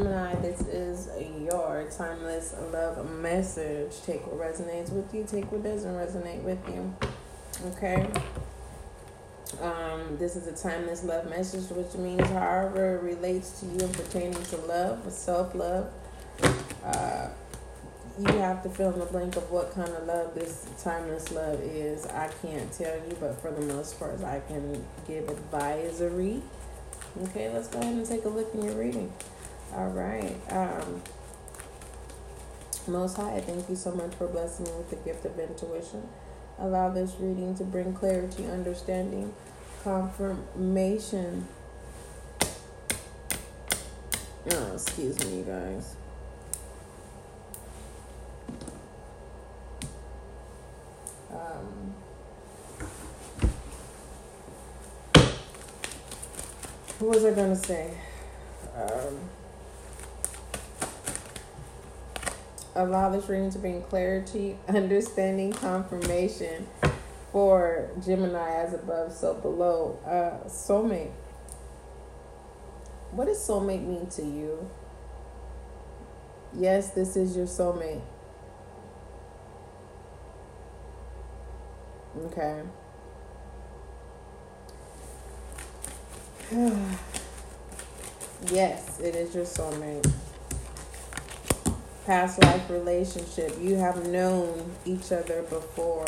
Gemini, this is your timeless love message. Take what resonates with you, take what doesn't resonate with you. Okay? Um, this is a timeless love message, which means however it relates to you and pertaining to love, self love. Uh, you have to fill in the blank of what kind of love this timeless love is. I can't tell you, but for the most part, I can give advisory. Okay, let's go ahead and take a look in your reading. All right. Um, Most High, thank you so much for blessing me with the gift of intuition. Allow this reading to bring clarity, understanding, confirmation. Oh, excuse me, guys. Um, what was I gonna say? Um, allow this reading to bring clarity, understanding, confirmation for Gemini as above, so below. Uh, soulmate. What does soulmate mean to you? Yes, this is your soulmate. Okay. yes, it is your soulmate. Past life relationship. You have known each other before.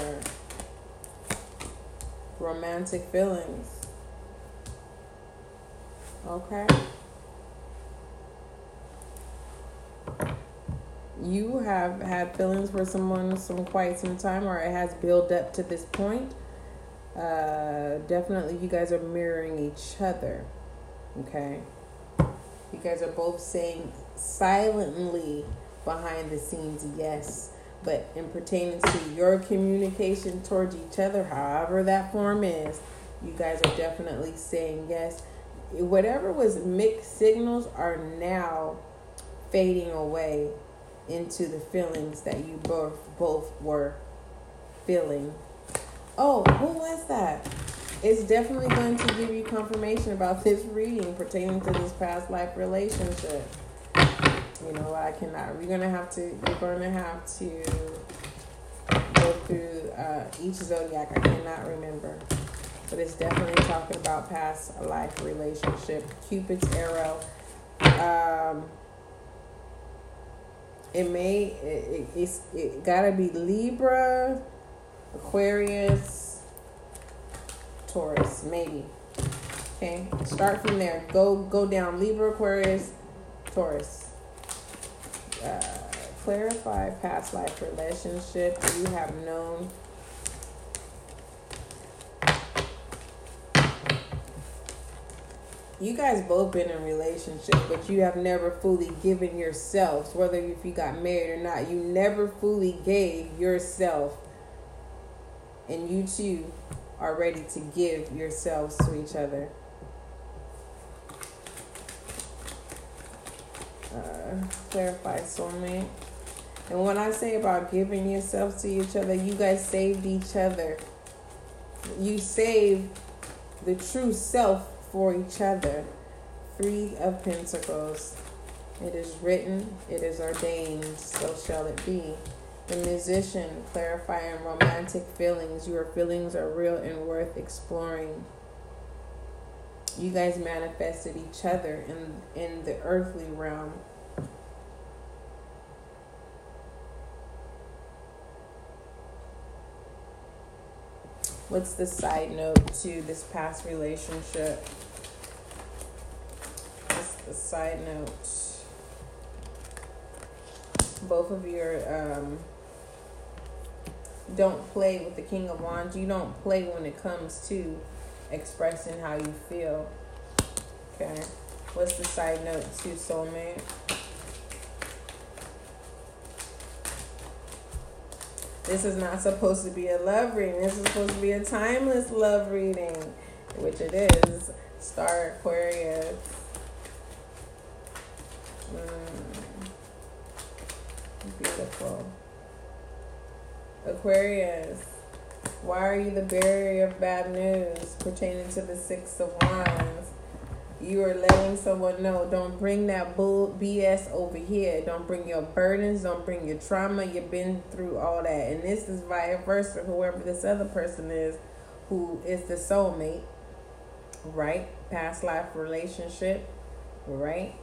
Romantic feelings. Okay. you have had feelings for someone some quite some time or it has built up to this point uh definitely you guys are mirroring each other okay you guys are both saying silently behind the scenes yes but in pertaining to your communication towards each other however that form is you guys are definitely saying yes whatever was mixed signals are now fading away into the feelings that you both both were feeling. Oh, who was that? It's definitely going to give you confirmation about this reading pertaining to this past life relationship. You know, I cannot. You're gonna have to. You're gonna have to go through uh, each zodiac. I cannot remember, but it's definitely talking about past life relationship. Cupid's arrow. Um, it may it, it, it's it gotta be Libra, Aquarius, Taurus, maybe. Okay, start from there. Go go down Libra, Aquarius, Taurus. Uh, clarify past life relationship you have known you guys both been in relationship, but you have never fully given yourselves, whether if you got married or not, you never fully gave yourself. And you two are ready to give yourselves to each other. Clarify soulmate. And when I say about giving yourself to each other, you guys saved each other. You saved the true self for each other. Three of Pentacles. It is written, it is ordained, so shall it be. The musician, clarifying romantic feelings. Your feelings are real and worth exploring. You guys manifested each other in in the earthly realm. What's the side note to this past relationship? What's the side note? Both of your um, don't play with the King of Wands. You don't play when it comes to expressing how you feel. Okay. What's the side note to soulmate? This is not supposed to be a love reading. This is supposed to be a timeless love reading, which it is. Star Aquarius. Mm. Beautiful. Aquarius. Why are you the bearer of bad news pertaining to the Six of Wands? You are letting someone know don't bring that bull BS over here. Don't bring your burdens. Don't bring your trauma. You've been through all that. And this is vice versa. Whoever this other person is who is the soulmate, right? Past life relationship, right?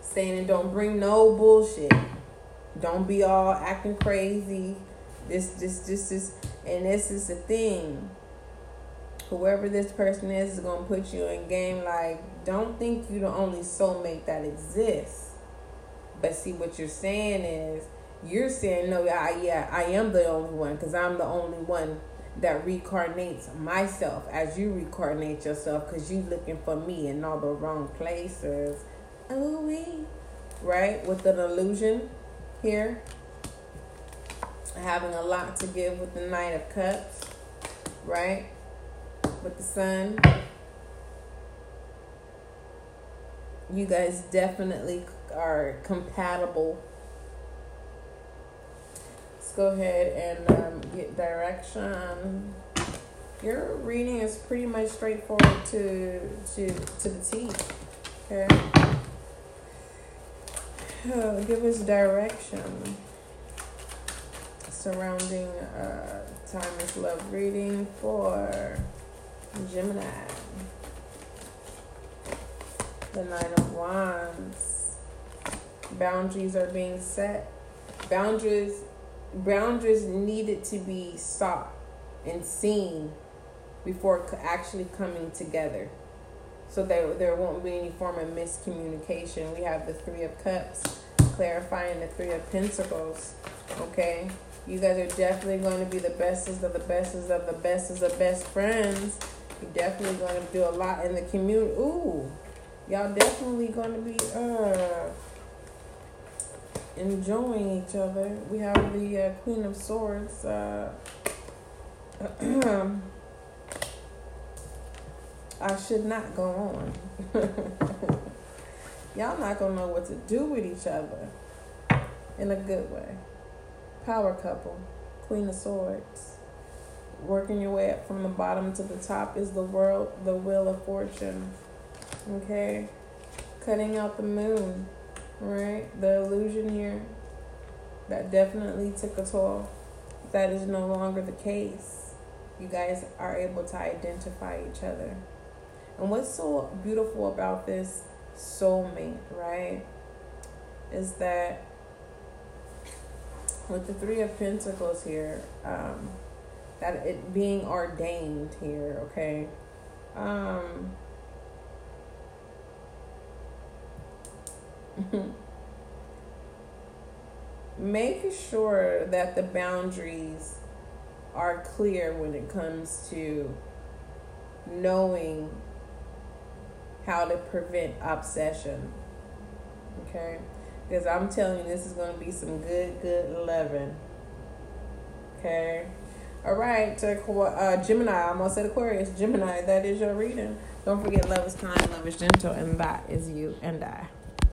Saying don't bring no bullshit. Don't be all acting crazy. This, this, this is, and this is the thing whoever this person is is gonna put you in game. Like don't think you're the only soulmate that exists. But see what you're saying is you're saying no I, yeah i am the only one because i'm the only one that reincarnates myself as you reincarnate yourself because you're looking for me in all the wrong places. Oh we right? With an illusion here. Having a lot to give with the knight of cups. Right with the sun. You guys definitely are compatible. Let's go ahead and um, get direction. Your reading is pretty much straightforward to to to the T. Okay. Uh, give us direction surrounding uh, timeless love reading for Gemini. The Nine of Wands. Boundaries are being set. Boundaries boundaries needed to be sought and seen before actually coming together. So there, there won't be any form of miscommunication. We have the Three of Cups clarifying the Three of Pentacles. Okay? You guys are definitely going to be the bestest of the bestest of the bestest of best friends. Definitely going to do a lot in the community. Ooh, y'all definitely going to be uh enjoying each other. We have the uh, Queen of Swords. Uh, I should not go on. y'all not gonna know what to do with each other in a good way. Power couple, Queen of Swords working your way up from the bottom to the top is the world, the wheel of fortune. Okay, cutting out the moon, right? The illusion here that definitely took a toll. That is no longer the case. You guys are able to identify each other. And what's so beautiful about this soulmate, right? Is that with the Three of Pentacles here, um, that it being ordained here, okay? Um make sure that the boundaries are clear when it comes to knowing how to prevent obsession. Okay? Because I'm telling you, this is going to be some good, good loving. Okay? All right, to uh, Gemini, I almost said Aquarius. Gemini, that is your reading. Don't forget, love is kind, love is gentle, and that is you and I.